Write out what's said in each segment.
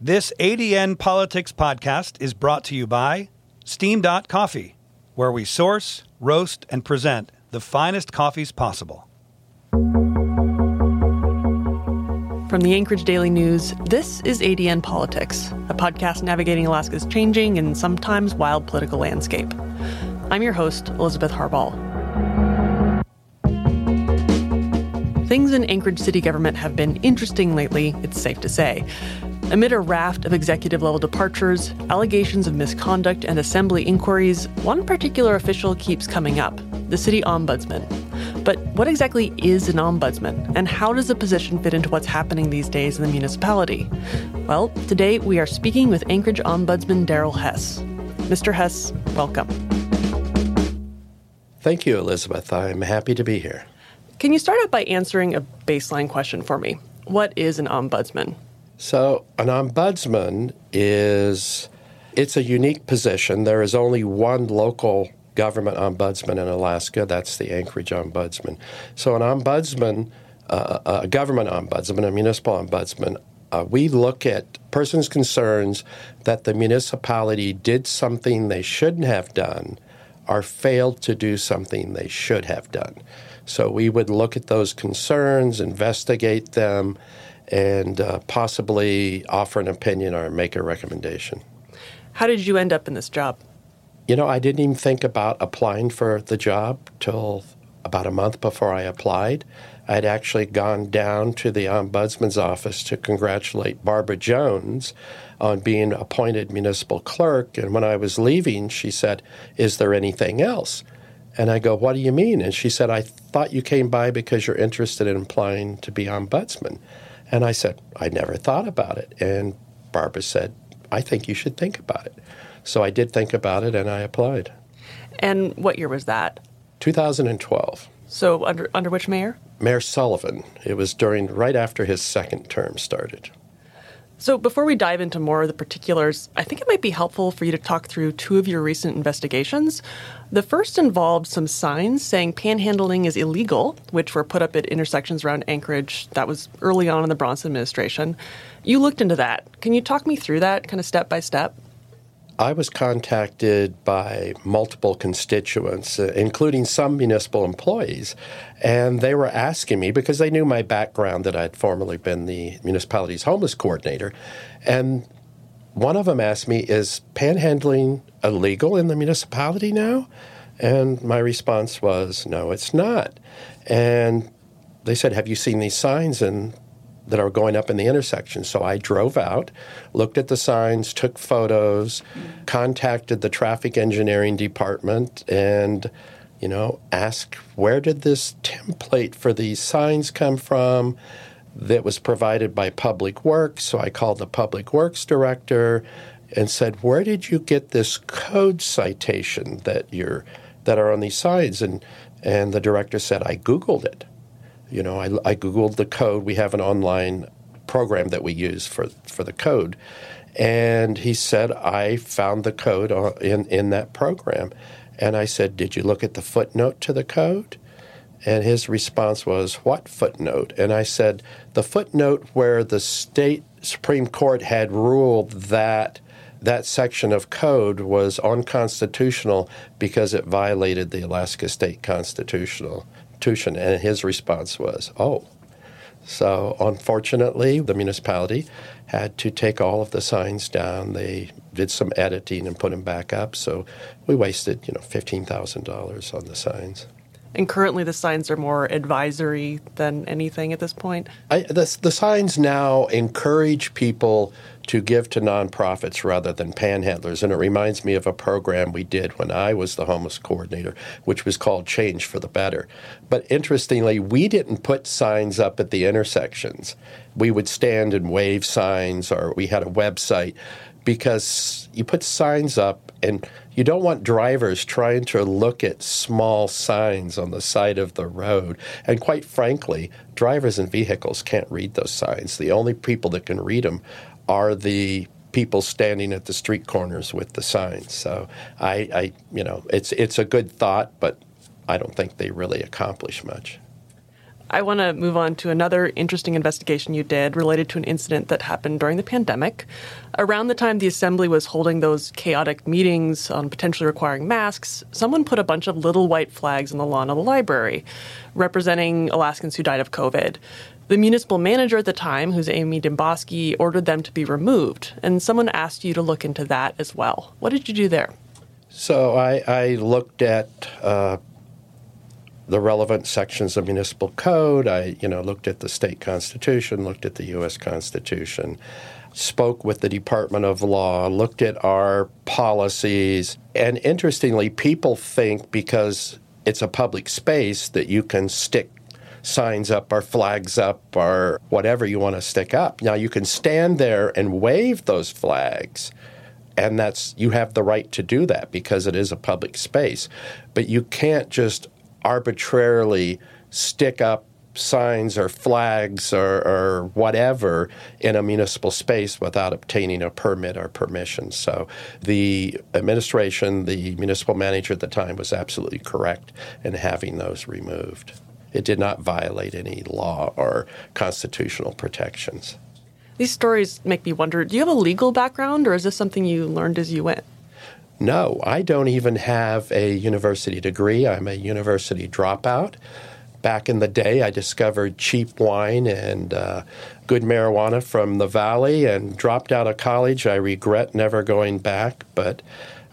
This ADN Politics podcast is brought to you by SteamDot Coffee, where we source, roast, and present the finest coffees possible. From the Anchorage Daily News, this is ADN Politics, a podcast navigating Alaska's changing and sometimes wild political landscape. I'm your host, Elizabeth Harball. Things in Anchorage city government have been interesting lately, it's safe to say. Amid a raft of executive level departures, allegations of misconduct, and assembly inquiries, one particular official keeps coming up the city ombudsman. But what exactly is an ombudsman, and how does the position fit into what's happening these days in the municipality? Well, today we are speaking with Anchorage Ombudsman Darrel Hess. Mr. Hess, welcome. Thank you, Elizabeth. I'm happy to be here. Can you start out by answering a baseline question for me? What is an ombudsman? So, an ombudsman is it's a unique position. There is only one local government ombudsman in Alaska. That's the Anchorage Ombudsman. So, an ombudsman, uh, a government ombudsman, a municipal ombudsman, uh, we look at persons' concerns that the municipality did something they shouldn't have done or failed to do something they should have done. So we would look at those concerns, investigate them, and uh, possibly offer an opinion or make a recommendation. How did you end up in this job? You know, I didn't even think about applying for the job till about a month before I applied. I'd actually gone down to the ombudsman's office to congratulate Barbara Jones on being appointed municipal clerk. And when I was leaving, she said, Is there anything else? And I go, What do you mean? And she said, I thought you came by because you're interested in applying to be ombudsman. And I said, I never thought about it. And Barbara said, I think you should think about it. So I did think about it and I applied. And what year was that? 2012. So under under which mayor? Mayor Sullivan. It was during right after his second term started. So, before we dive into more of the particulars, I think it might be helpful for you to talk through two of your recent investigations. The first involved some signs saying panhandling is illegal, which were put up at intersections around Anchorage. That was early on in the Bronson administration. You looked into that. Can you talk me through that kind of step by step? I was contacted by multiple constituents, uh, including some municipal employees, and they were asking me because they knew my background that I'd formerly been the municipality's homeless coordinator. And one of them asked me, Is panhandling illegal in the municipality now? And my response was, No, it's not. And they said, Have you seen these signs? And that are going up in the intersection. So I drove out, looked at the signs, took photos, contacted the traffic engineering department, and you know, asked where did this template for these signs come from? That was provided by Public Works. So I called the Public Works director and said, "Where did you get this code citation that you're that are on these signs?" And and the director said, "I googled it." You know, I, I Googled the code. We have an online program that we use for, for the code. And he said, I found the code in, in that program. And I said, Did you look at the footnote to the code? And his response was, What footnote? And I said, The footnote where the state Supreme Court had ruled that that section of code was unconstitutional because it violated the Alaska state constitutional Constitution. And his response was, oh. So unfortunately, the municipality had to take all of the signs down. They did some editing and put them back up. So we wasted, you know, fifteen thousand dollars on the signs. And currently, the signs are more advisory than anything at this point. I, the, the signs now encourage people to give to nonprofits rather than panhandlers. And it reminds me of a program we did when I was the homeless coordinator, which was called Change for the Better. But interestingly, we didn't put signs up at the intersections. We would stand and wave signs, or we had a website because you put signs up and you don't want drivers trying to look at small signs on the side of the road. And quite frankly, drivers and vehicles can't read those signs. The only people that can read them are the people standing at the street corners with the signs. So I, I, you know, it's it's a good thought, but I don't think they really accomplish much. I want to move on to another interesting investigation you did related to an incident that happened during the pandemic. Around the time the assembly was holding those chaotic meetings on potentially requiring masks, someone put a bunch of little white flags on the lawn of the library representing Alaskans who died of COVID. The municipal manager at the time, who's Amy Demboski, ordered them to be removed, and someone asked you to look into that as well. What did you do there? So I, I looked at uh, the relevant sections of municipal code. I, you know, looked at the state constitution, looked at the U.S. Constitution, spoke with the Department of Law, looked at our policies, and interestingly, people think because it's a public space that you can stick signs up or flags up or whatever you want to stick up. Now you can stand there and wave those flags and that's you have the right to do that because it is a public space. But you can't just arbitrarily stick up signs or flags or, or, whatever in a municipal space without obtaining a permit or permission. So the administration, the municipal manager at the time, was absolutely correct in having those removed. It did not violate any law or constitutional protections. These stories make me wonder do you have a legal background or is this something you learned as you went? No, I don't even have a university degree. I'm a university dropout. Back in the day, I discovered cheap wine and uh, good marijuana from the valley and dropped out of college. I regret never going back, but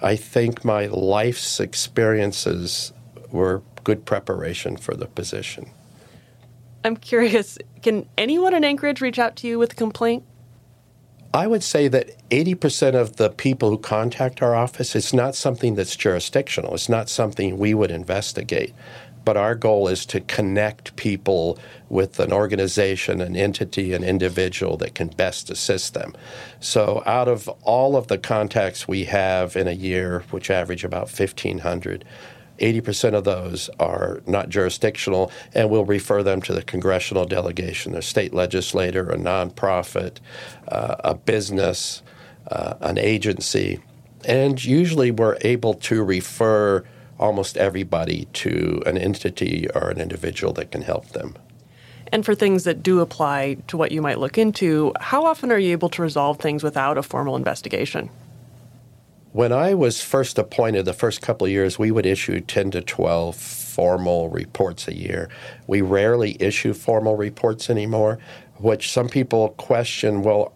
I think my life's experiences were good preparation for the position. I'm curious can anyone in Anchorage reach out to you with a complaint? I would say that 80% of the people who contact our office, it's not something that's jurisdictional. It's not something we would investigate. But our goal is to connect people with an organization, an entity, an individual that can best assist them. So, out of all of the contacts we have in a year, which average about 1,500, 80% of those are not jurisdictional, and we'll refer them to the congressional delegation, a state legislator, a nonprofit, uh, a business, uh, an agency. And usually we're able to refer almost everybody to an entity or an individual that can help them. And for things that do apply to what you might look into, how often are you able to resolve things without a formal investigation? When I was first appointed, the first couple of years, we would issue 10 to 12 formal reports a year. We rarely issue formal reports anymore, which some people question well,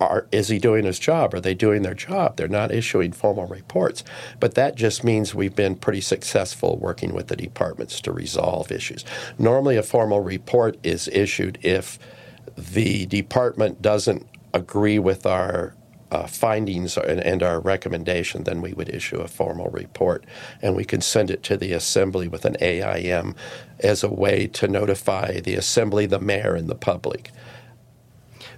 are, is he doing his job? Are they doing their job? They're not issuing formal reports. But that just means we've been pretty successful working with the departments to resolve issues. Normally, a formal report is issued if the department doesn't agree with our uh, findings and, and, our recommendation, then we would issue a formal report and we can send it to the assembly with an AIM as a way to notify the assembly, the mayor, and the public.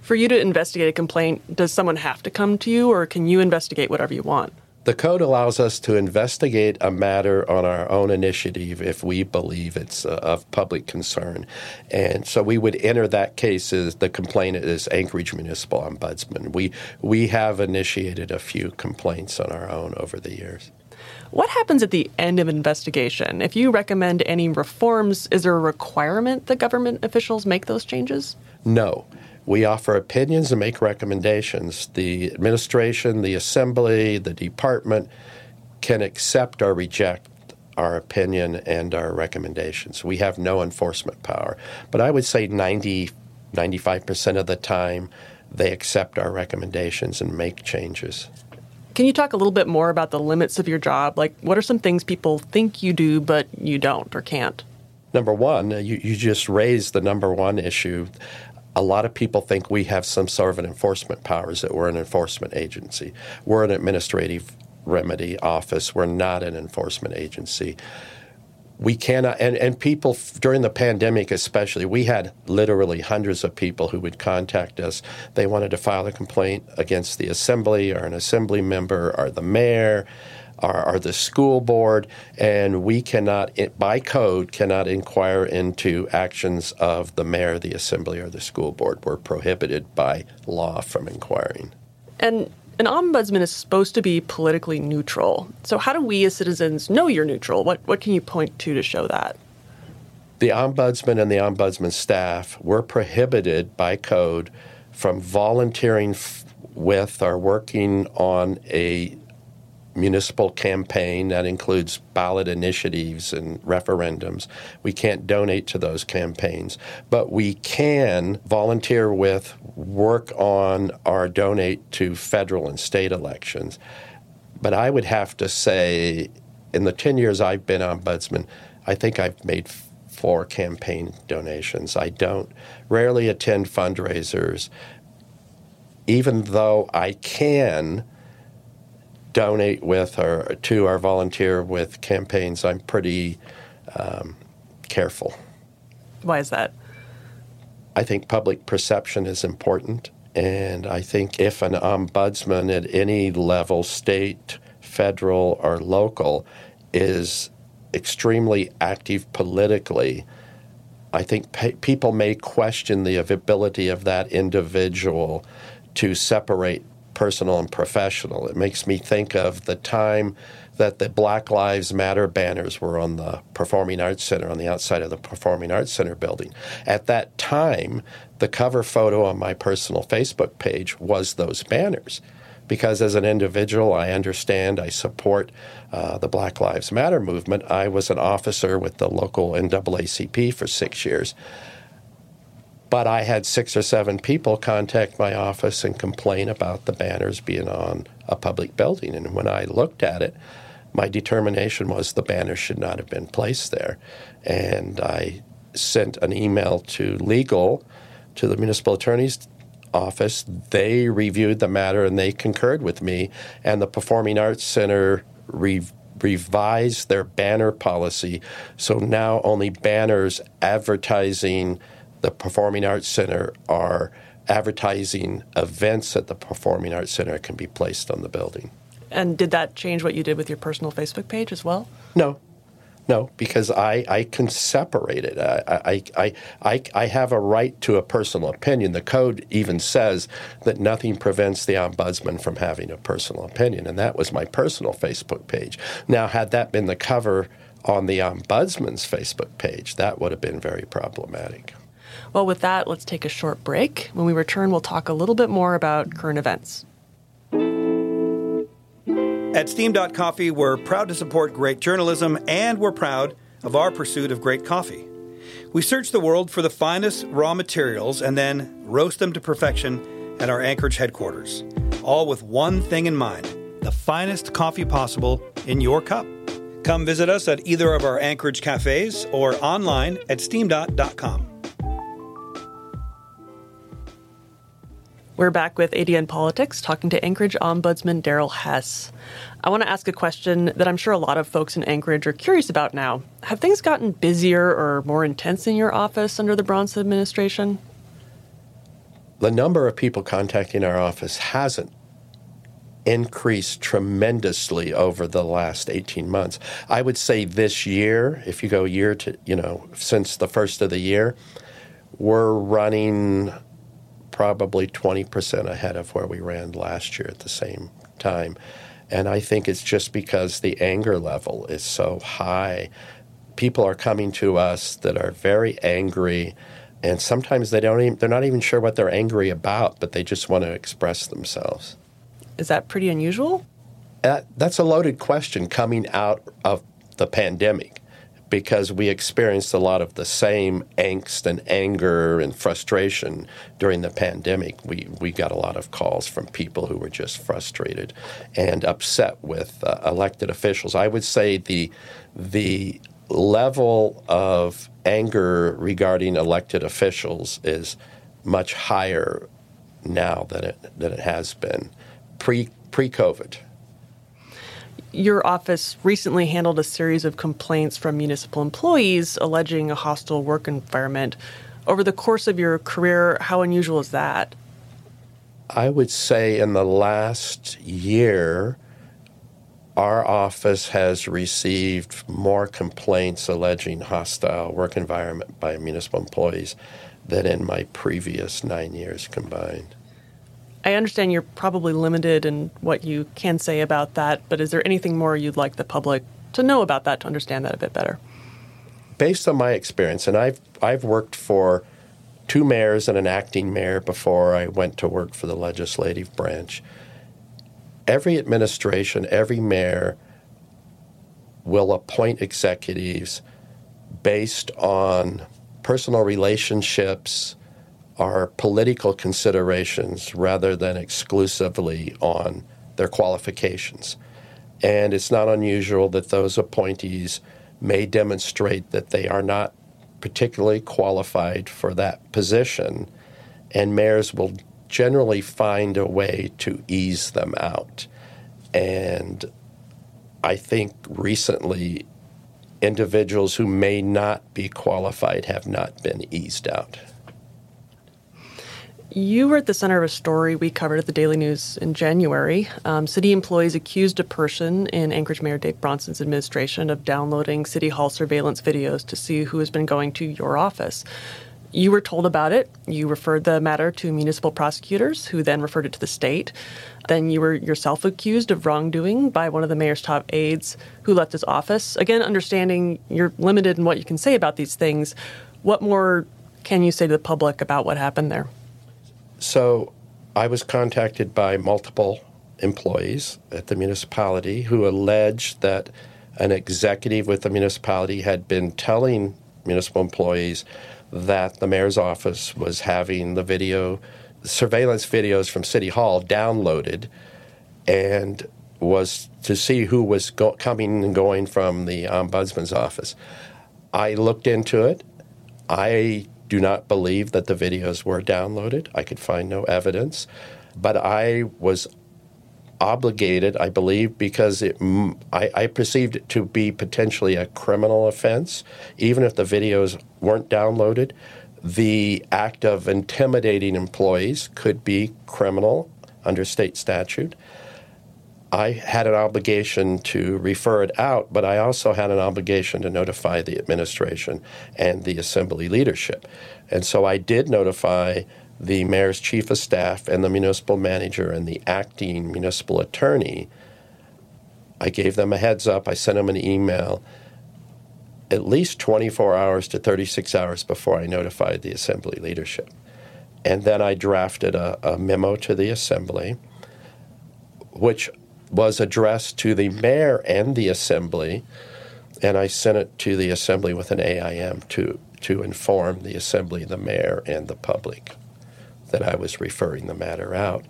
For you to investigate a complaint, does someone have to come to you or can you investigate whatever you want? The code allows us to investigate a matter on our own initiative if we believe it's uh, of public concern. And so we would enter that case as the complainant is Anchorage Municipal Ombudsman. We, we have initiated a few complaints on our own over the years. What happens at the end of investigation? If you recommend any reforms, is there a requirement that government officials make those changes? No. We offer opinions and make recommendations. The administration, the assembly, the department can accept or reject our opinion and our recommendations. We have no enforcement power. But I would say 90, 95% of the time, they accept our recommendations and make changes. Can you talk a little bit more about the limits of your job? Like, what are some things people think you do, but you don't or can't? Number one, you, you just raised the number one issue a lot of people think we have some sort of an enforcement powers that we're an enforcement agency. We're an administrative remedy office. We're not an enforcement agency. We cannot, and, and people during the pandemic, especially, we had literally hundreds of people who would contact us. They wanted to file a complaint against the assembly or an assembly member or the mayor are, are the school board, and we cannot, by code, cannot inquire into actions of the mayor, the assembly, or the school board. We're prohibited by law from inquiring. And an ombudsman is supposed to be politically neutral. So, how do we as citizens know you're neutral? What, what can you point to to show that? The ombudsman and the ombudsman staff were prohibited by code from volunteering f- with or working on a municipal campaign that includes ballot initiatives and referendums. We can't donate to those campaigns, but we can volunteer with, work on, or donate to federal and state elections. But I would have to say, in the 10 years I've been ombudsman, I think I've made four campaign donations. I don't rarely attend fundraisers, even though I can donate with or to or volunteer with campaigns, I'm pretty um, careful. Why is that? I think public perception is important. And I think if an ombudsman at any level, state, federal, or local, is extremely active politically, I think pe- people may question the ability of that individual to separate personal and professional. It makes me think of the time that the Black Lives Matter banners were on the Performing Arts Center, on the outside of the Performing Arts Center building. At that time, the cover photo on my personal Facebook page was those banners. Because as an individual, I understand, I support uh, the Black Lives Matter movement. I was an officer with the local NAACP for six years. But I had six or seven people contact my office and complain about the banners being on a public building. And when I looked at it, my determination was the banner should not have been placed there. And I sent an email to legal, to the municipal attorney's office. They reviewed the matter and they concurred with me. And the Performing Arts Center re- revised their banner policy. So now only banners advertising the Performing Arts Center are advertising events at the Performing Arts Center can be placed on the building. And did that change what you did with your personal Facebook page as well? No. No, because I, I can separate it. I, I, I, I have a right to a personal opinion. The code even says that nothing prevents the ombudsman from having a personal opinion, and that was my personal Facebook page. Now, had that been the cover on the ombudsman's Facebook page, that would have been very problematic. Well, with that, let's take a short break. When we return, we'll talk a little bit more about current events. At SteamDot Coffee, we're proud to support great journalism and we're proud of our pursuit of great coffee. We search the world for the finest raw materials and then roast them to perfection at our Anchorage headquarters, all with one thing in mind the finest coffee possible in your cup. Come visit us at either of our Anchorage cafes or online at steam.com. We're back with ADN Politics, talking to Anchorage Ombudsman Darrel Hess. I want to ask a question that I'm sure a lot of folks in Anchorage are curious about now. Have things gotten busier or more intense in your office under the Bronson administration? The number of people contacting our office hasn't increased tremendously over the last 18 months. I would say this year, if you go year to, you know, since the first of the year, we're running probably 20% ahead of where we ran last year at the same time. And I think it's just because the anger level is so high. People are coming to us that are very angry and sometimes they don't even, they're not even sure what they're angry about, but they just want to express themselves. Is that pretty unusual? That, that's a loaded question coming out of the pandemic because we experienced a lot of the same angst and anger and frustration during the pandemic. We, we got a lot of calls from people who were just frustrated and upset with uh, elected officials. I would say the, the level of anger regarding elected officials is much higher now than it, than it has been pre pre COVID your office recently handled a series of complaints from municipal employees alleging a hostile work environment. Over the course of your career, how unusual is that? I would say in the last year, our office has received more complaints alleging hostile work environment by municipal employees than in my previous nine years combined. I understand you're probably limited in what you can say about that, but is there anything more you'd like the public to know about that to understand that a bit better? based on my experience, and I've I've worked for two mayors and an acting mayor before I went to work for the legislative branch. Every administration, every mayor will appoint executives based on personal relationships or political considerations rather than exclusively on their qualifications. And it's not unusual that those appointees may demonstrate that they are not particularly qualified for that position, and mayors will generally find a way to ease them out. And I think recently, individuals who may not be qualified have not been eased out. You were at the center of a story we covered at the Daily News in January. Um, city employees accused a person in Anchorage Mayor Dave Bronson's administration of downloading City Hall surveillance videos to see who has been going to your office. You were told about it. You referred the matter to municipal prosecutors, who then referred it to the state. Then you were yourself accused of wrongdoing by one of the mayor's top aides who left his office. Again, understanding you're limited in what you can say about these things, what more can you say to the public about what happened there? So I was contacted by multiple employees at the municipality who alleged that an executive with the municipality had been telling municipal employees that the mayor's office was having the video surveillance videos from city hall downloaded and was to see who was go- coming and going from the ombudsman's office. I looked into it. I do not believe that the videos were downloaded. I could find no evidence. But I was obligated, I believe, because it, I, I, perceived it to be potentially a criminal offense, even if the videos weren't downloaded. The act of intimidating employees could be criminal under state statute. I had an obligation to refer it out, but I also had an obligation to notify the administration and the assembly leadership. And so I did notify the mayor's chief of staff and the municipal manager and the acting municipal attorney. I gave them a heads up, I sent them an email at least 24 hours to 36 hours before I notified the assembly leadership. And then I drafted a, a memo to the assembly, which was addressed to the mayor and the assembly, and I sent it to the assembly with an AIM to, to inform the assembly, the mayor, and the public that I was referring the matter out.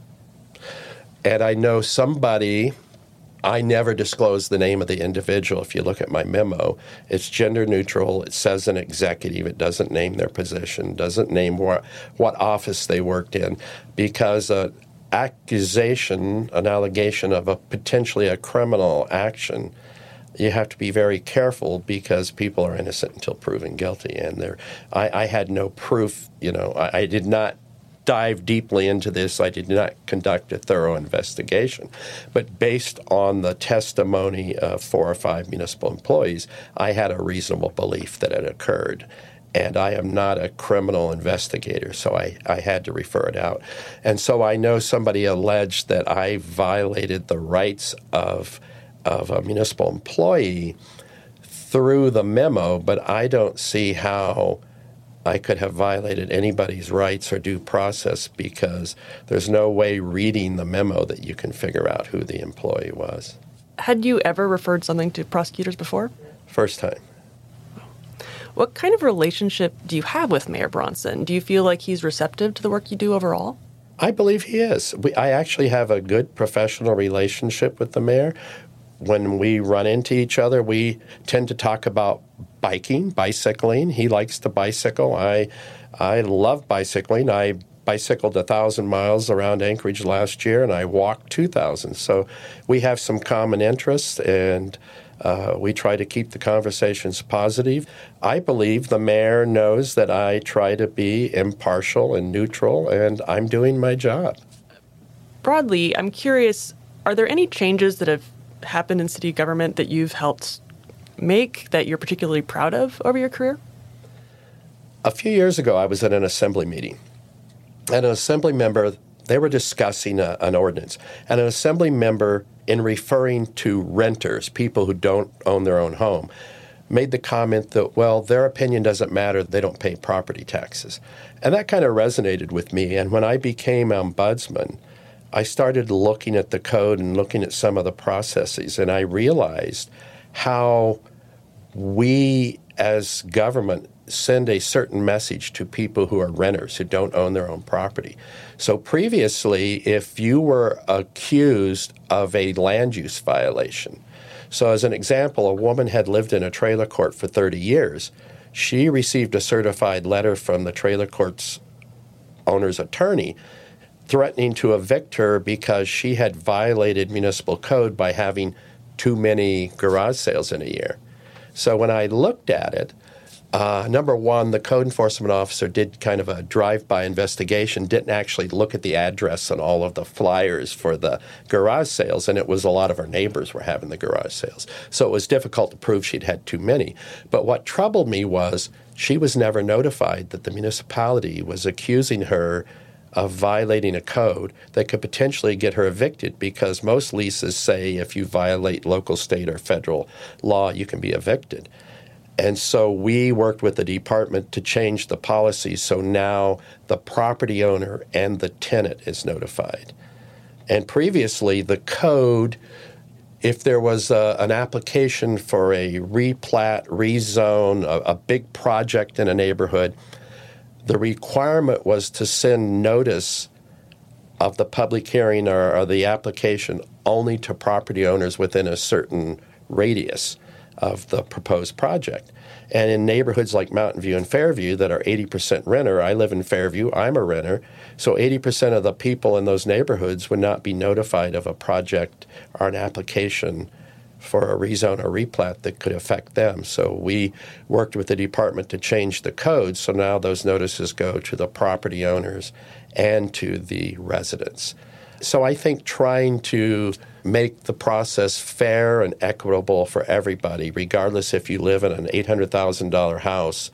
And I know somebody, I never disclose the name of the individual. If you look at my memo, it's gender neutral. It says an executive. It doesn't name their position, doesn't name what, what office they worked in, because uh, accusation, an allegation of a potentially a criminal action, you have to be very careful because people are innocent until proven guilty. And there, I, I had no proof. You know, I, I did not dive deeply into this. I did not conduct a thorough investigation. But based on the testimony of four or five municipal employees, I had a reasonable belief that it occurred and I am not a criminal investigator, so I, I had to refer it out. And so I know somebody alleged that I violated the rights of, of a municipal employee through the memo, but I don't see how I could have violated anybody's rights or due process because there's no way reading the memo that you can figure out who the employee was. Had you ever referred something to prosecutors before? First time. What kind of relationship do you have with Mayor Bronson? Do you feel like he's receptive to the work you do overall? I believe he is. We, I actually have a good professional relationship with the mayor. When we run into each other, we tend to talk about biking, bicycling. He likes to bicycle. I, I love bicycling. I bicycled a thousand miles around Anchorage last year, and I walked two thousand. So we have some common interests, and uh, we try to keep the conversations positive. I believe the mayor knows that I try to be impartial and neutral, and I'm doing my job. Broadly, I'm curious are there any changes that have happened in city government that you've helped make that you're particularly proud of over your career? A few years ago, I was at an assembly meeting, and an assembly member, they were discussing a, an ordinance, and an assembly member in referring to renters, people who don't own their own home, made the comment that, well, their opinion doesn't matter, they don't pay property taxes. And that kind of resonated with me. And when I became ombudsman, I started looking at the code and looking at some of the processes, and I realized how we as government send a certain message to people who are renters who don't own their own property. So previously, if you were accused of a land use violation, so as an example, a woman had lived in a trailer court for 30 years. She received a certified letter from the trailer court's owner's attorney threatening to evict her because she had violated municipal code by having too many garage sales in a year. So when I looked at it, uh, number one, the code enforcement officer did kind of a drive-by investigation, didn't actually look at the address on all of the flyers for the garage sales, and it was a lot of her neighbors were having the garage sales. So it was difficult to prove she'd had too many. But what troubled me was she was never notified that the municipality was accusing her of violating a code that could potentially get her evicted because most leases say if you violate local, state, or federal law, you can be evicted. And so we worked with the department to change the policy so now the property owner and the tenant is notified. And previously, the code, if there was a, an application for a replat, rezone, a, a big project in a neighborhood, the requirement was to send notice of the public hearing or, or, the application only to property owners within a certain radius of the proposed project. And in neighborhoods like Mountain View and Fairview that are 80% renter, I live in Fairview, I'm a renter, so 80% of the people in those neighborhoods would not be notified of a project or an application for a rezone or replat that could affect them. So we worked with the department to change the code so now those notices go to the property owners and to the residents. So I think trying to make the process fair and equitable for everybody, regardless if you live in an $800,000 house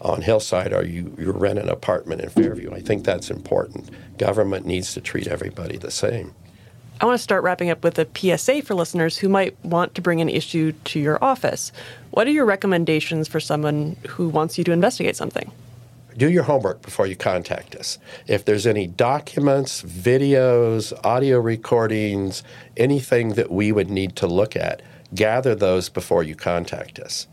on Hillside or you, you rent an apartment in Fairview. I think that's important. Government needs to treat everybody the same. I want to start wrapping up with a PSA for listeners who might want to bring an issue to your office. What are your recommendations for someone who wants you to investigate something? Do your homework before you contact us. If there's any documents, videos, audio recordings, anything that we would need to look at, gather those before you contact us.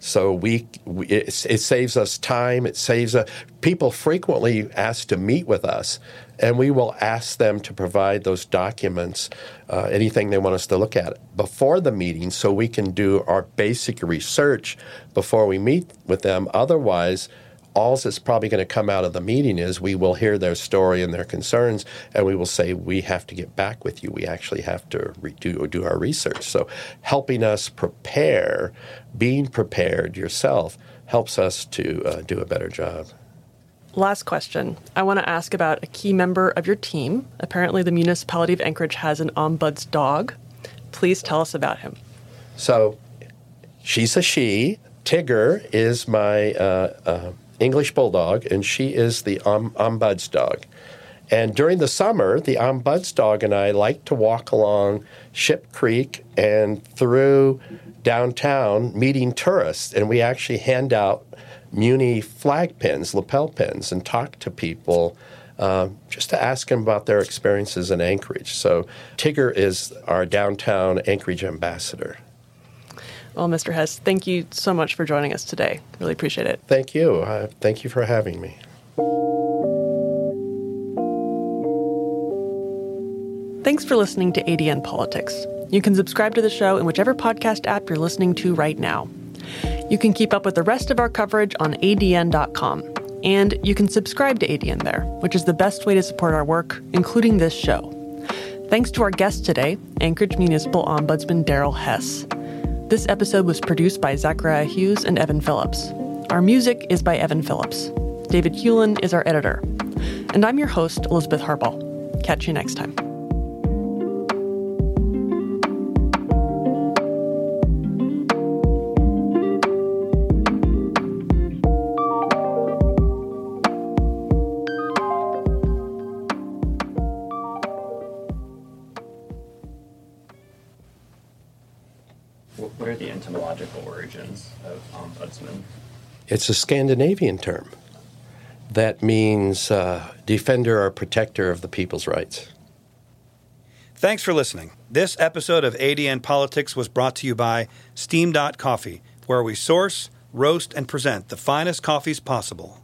So we, it, it, saves us time. It saves us. People frequently ask to meet with us, and we will ask them to provide those documents, uh, anything they want us to look at before the meeting, so we can do our basic research before we meet with them. Otherwise, all that's probably going to come out of the meeting is we will hear their story and their concerns, and we will say, We have to get back with you. We actually have to re- do, do our research. So, helping us prepare, being prepared yourself, helps us to uh, do a better job. Last question. I want to ask about a key member of your team. Apparently, the municipality of Anchorage has an ombuds dog. Please tell us about him. So, she's a she. Tigger is my uh, uh, English bulldog, and she is the om- ombuds dog. And during the summer, the ombuds dog and I like to walk along Ship Creek and through downtown meeting tourists. And we actually hand out Muni flag pins, lapel pins, and talk to people uh, just to ask them about their experiences in Anchorage. So Tigger is our downtown Anchorage ambassador. Well, Mr. Hess, thank you so much for joining us today. Really appreciate it. Thank you. Uh, thank you for having me. Thanks for listening to ADN Politics. You can subscribe to the show in whichever podcast app you're listening to right now. You can keep up with the rest of our coverage on adn.com. And you can subscribe to ADN there, which is the best way to support our work, including this show. Thanks to our guest today, Anchorage Municipal Ombudsman Darrel Hess. This episode was produced by Zachariah Hughes and Evan Phillips. Our music is by Evan Phillips. David Hulen is our editor. And I'm your host, Elizabeth Harball. Catch you next time. It's a Scandinavian term that means uh, defender or protector of the people's rights. Thanks for listening. This episode of ADN Politics was brought to you by Steam Coffee, where we source, roast, and present the finest coffees possible.